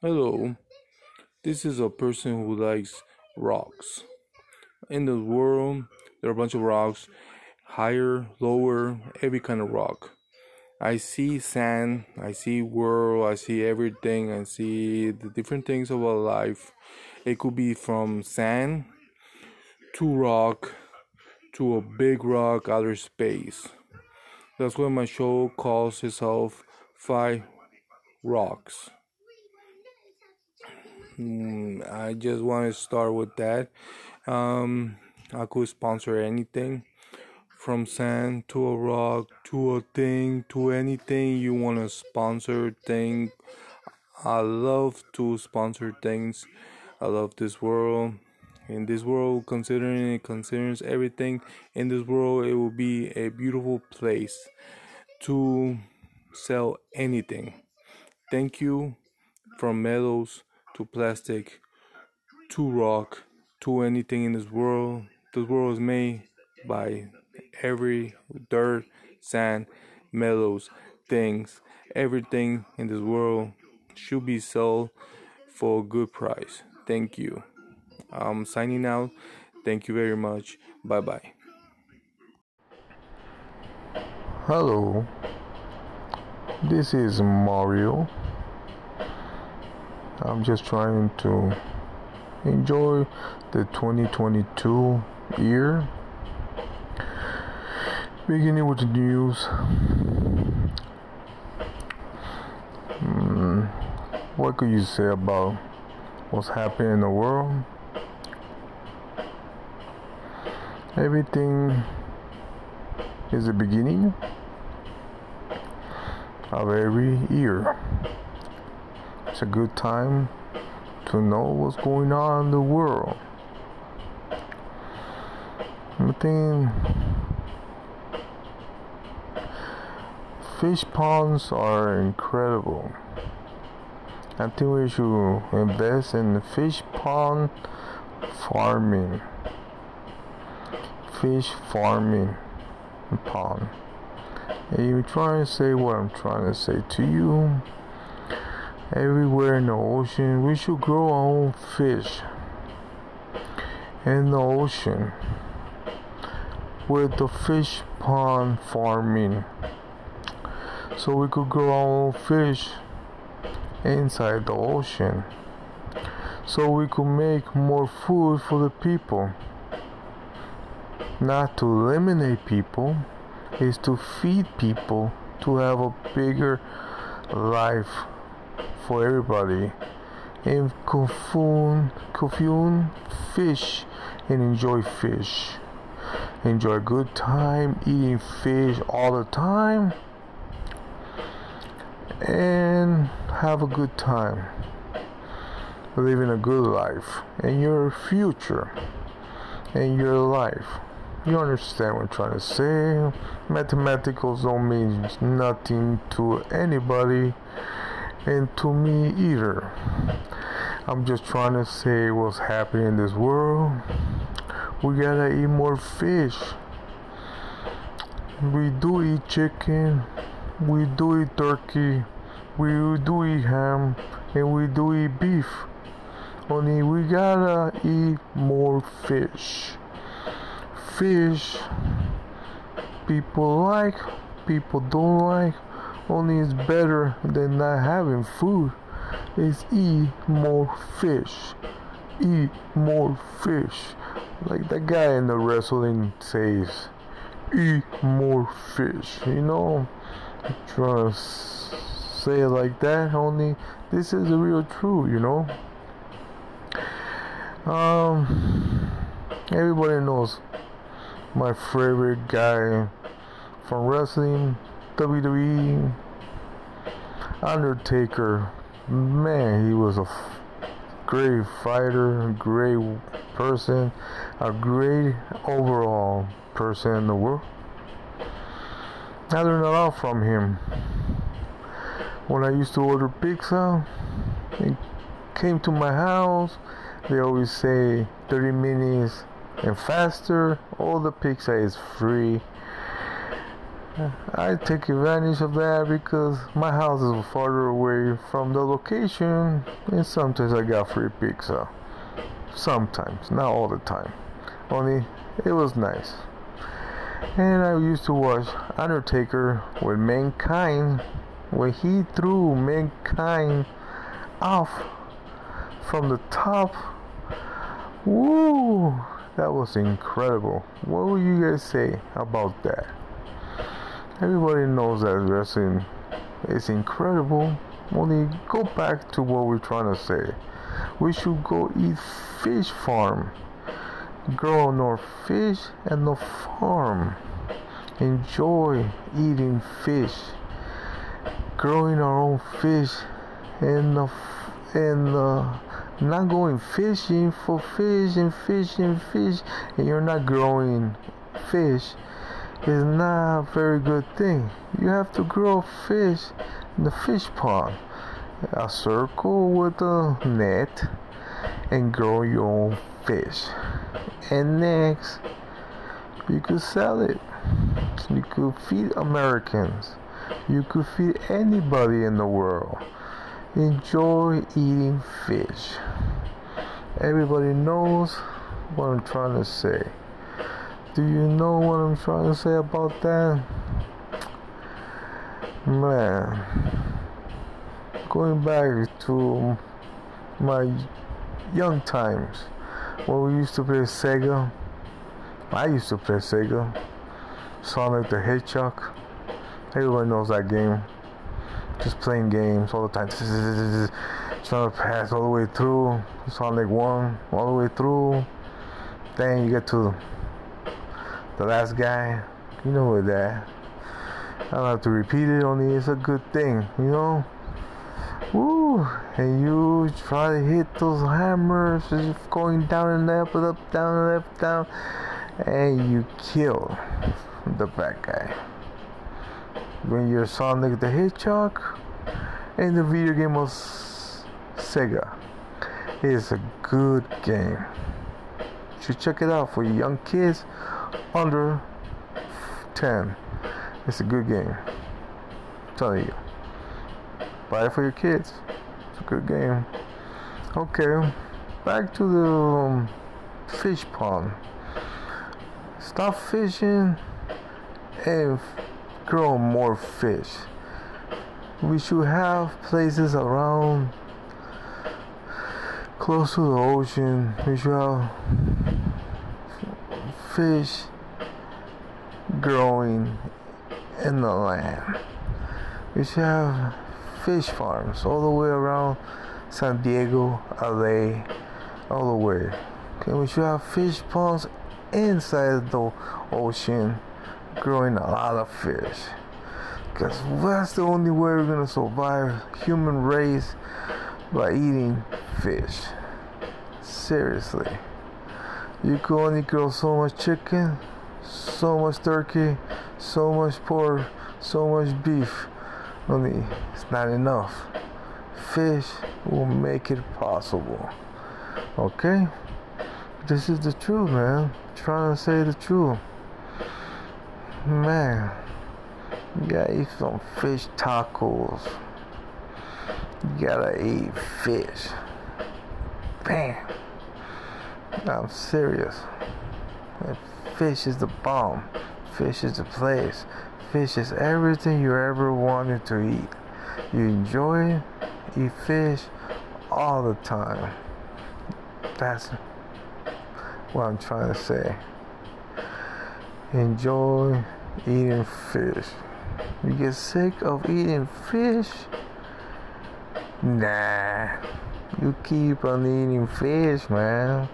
Hello, this is a person who likes rocks. In the world, there are a bunch of rocks, higher, lower, every kind of rock. I see sand, I see world, I see everything, I see the different things of our life. It could be from sand to rock to a big rock outer space. That's why my show calls itself Five Rocks. Mm, I just want to start with that. Um, I could sponsor anything from sand to a rock to a thing to anything you want to sponsor thing. I love to sponsor things. I love this world. In this world, considering it considers everything in this world, it will be a beautiful place to sell anything. Thank you from metals to plastic to rock to anything in this world. This world is made by every dirt, sand, metals, things, everything in this world should be sold for a good price. Thank you. I'm signing out. Thank you very much. Bye bye. Hello, this is Mario. I'm just trying to enjoy the 2022 year. Beginning with the news. Mm, what could you say about what's happening in the world? Everything is the beginning of every year. It's a good time to know what's going on in the world. I think fish ponds are incredible. I think we should invest in fish pond farming. Fish farming pond. And you try to say what I'm trying to say to you. Everywhere in the ocean, we should grow our own fish in the ocean with the fish pond farming. So we could grow our own fish inside the ocean. So we could make more food for the people. Not to eliminate people is to feed people to have a bigger life for everybody. And consume, consume fish and enjoy fish. Enjoy a good time eating fish all the time. And have a good time. Living a good life. In your future. In your life. You understand what I'm trying to say? Mathematicals don't mean nothing to anybody and to me either. I'm just trying to say what's happening in this world. We gotta eat more fish. We do eat chicken, we do eat turkey, we do eat ham, and we do eat beef. Only we gotta eat more fish fish people like, people don't like, only is better than not having food is eat more fish. Eat more fish. Like that guy in the wrestling says, eat more fish. You know, I'm trying to say it like that, only this is the real truth, you know. Um, everybody knows my favorite guy from wrestling, WWE, Undertaker. Man, he was a great fighter, great person, a great overall person in the world. I learned a lot from him. When I used to order pizza, it came to my house. They always say 30 minutes and faster. All the pizza is free. I take advantage of that because my house is farther away from the location, and sometimes I got free pizza. Sometimes, not all the time. Only it was nice. And I used to watch Undertaker with Mankind when he threw Mankind off from the top. Woo! That was incredible. What would you guys say about that? Everybody knows that wrestling is incredible. Only go back to what we're trying to say. We should go eat fish farm. Grow no fish and no farm. Enjoy eating fish. Growing our own fish and the and uh, not going fishing for fish and fish and fish and you're not growing fish is not a very good thing. You have to grow fish in the fish pond, a circle with a net, and grow your own fish. And next, you could sell it. You could feed Americans. You could feed anybody in the world. Enjoy eating fish. Everybody knows what I'm trying to say. Do you know what I'm trying to say about that? Man, going back to my young times when we used to play Sega. I used to play Sega. Sonic the Hedgehog. Everyone knows that game. Just playing games all the time. Trying to pass all the way through. Sonic 1, all the way through. Then you get to the last guy, you know what that. I don't have to repeat it, only it's a good thing, you know? Woo! And you try to hit those hammers, just going down and up and up, down and up, down, and you kill the bad guy. When you're Sonic the Hedgehog in the video game of Sega, it's a good game. You should check it out for young kids under 10. It's a good game. I'm telling you. Buy it for your kids. It's a good game. Okay, back to the um, fish pond. Stop fishing and grow more fish. We should have places around close to the ocean. We should have fish growing in the land. We should have fish farms all the way around San Diego, LA, all the way. Okay, we should have fish ponds inside the ocean growing a lot of fish. Because that's the only way we're gonna survive human race by eating fish. Seriously. You can only grow so much chicken, so much turkey, so much pork, so much beef. Only it's not enough. Fish will make it possible. Okay? This is the truth, man. I'm trying to say the truth. Man, you gotta eat some fish tacos. You gotta eat fish. Bam. I'm serious. Fish is the bomb. Fish is the place. Fish is everything you ever wanted to eat. You enjoy it, eat fish all the time. That's what I'm trying to say. Enjoy eating fish. You get sick of eating fish? Nah. You keep on eating fish, man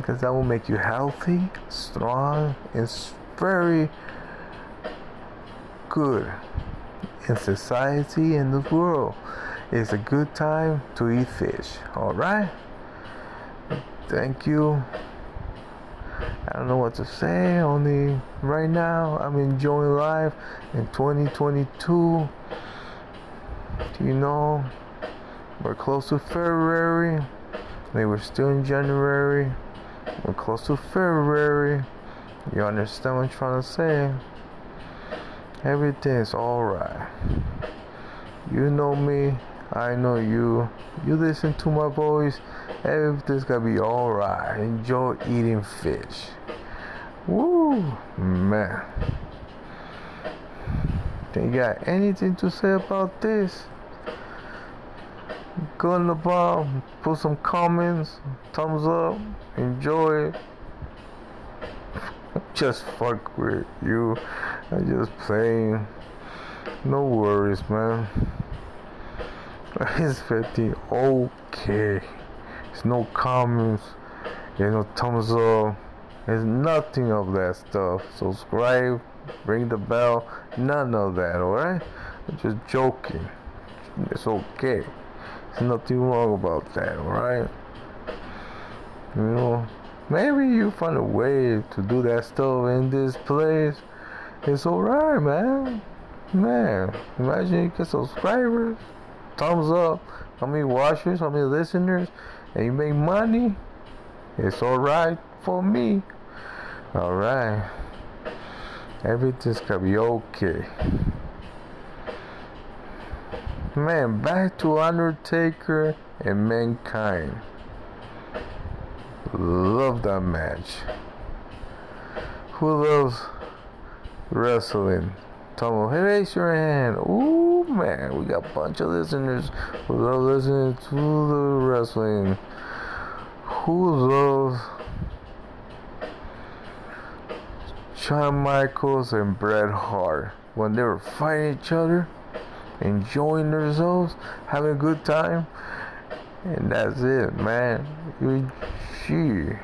because that will make you healthy, strong, it's very good in society in the world. It's a good time to eat fish. All right. Thank you. I don't know what to say. Only right now I'm enjoying life in 2022. You know, we're close to February. They were still in January. We're close to February. You understand what I'm trying to say? everything's alright. You know me, I know you. You listen to my voice, everything's gonna be alright. Enjoy eating fish. Woo, man. You got anything to say about this? Go in the bar, put some comments, thumbs up, enjoy. Just fuck with you. I just playing. No worries, man. It's 50 okay. It's no comments, there's no thumbs up, there's nothing of that stuff. Subscribe, ring the bell, none of that, alright? I'm just joking. It's okay. There's nothing wrong about that, right? You know, maybe you find a way to do that stuff in this place. It's alright, man. Man, imagine you get subscribers, thumbs up, how many watchers, how many listeners, and you make money. It's alright for me. Alright. Everything's gonna be okay. Man, back to Undertaker and Mankind. Love that match. Who loves wrestling? Tomo, raise your hand. Ooh, man, we got a bunch of listeners who love listening to the wrestling. Who loves Shawn Michaels and Bret Hart when they were fighting each other, enjoying themselves, having a good time? And that's it, man. You, gee,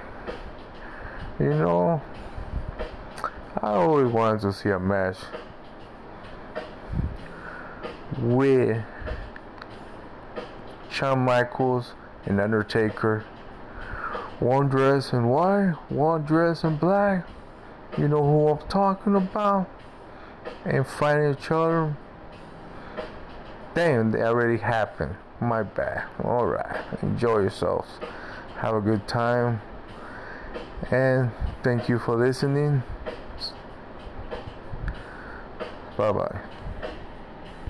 you know, I always wanted to see a match with Shawn Michaels and Undertaker. One dress in white, one dress in black. You know who I'm talking about? And fighting each other. Damn, they already happened. My bad. Alright. Enjoy yourselves. Have a good time. And thank you for listening. Bye bye.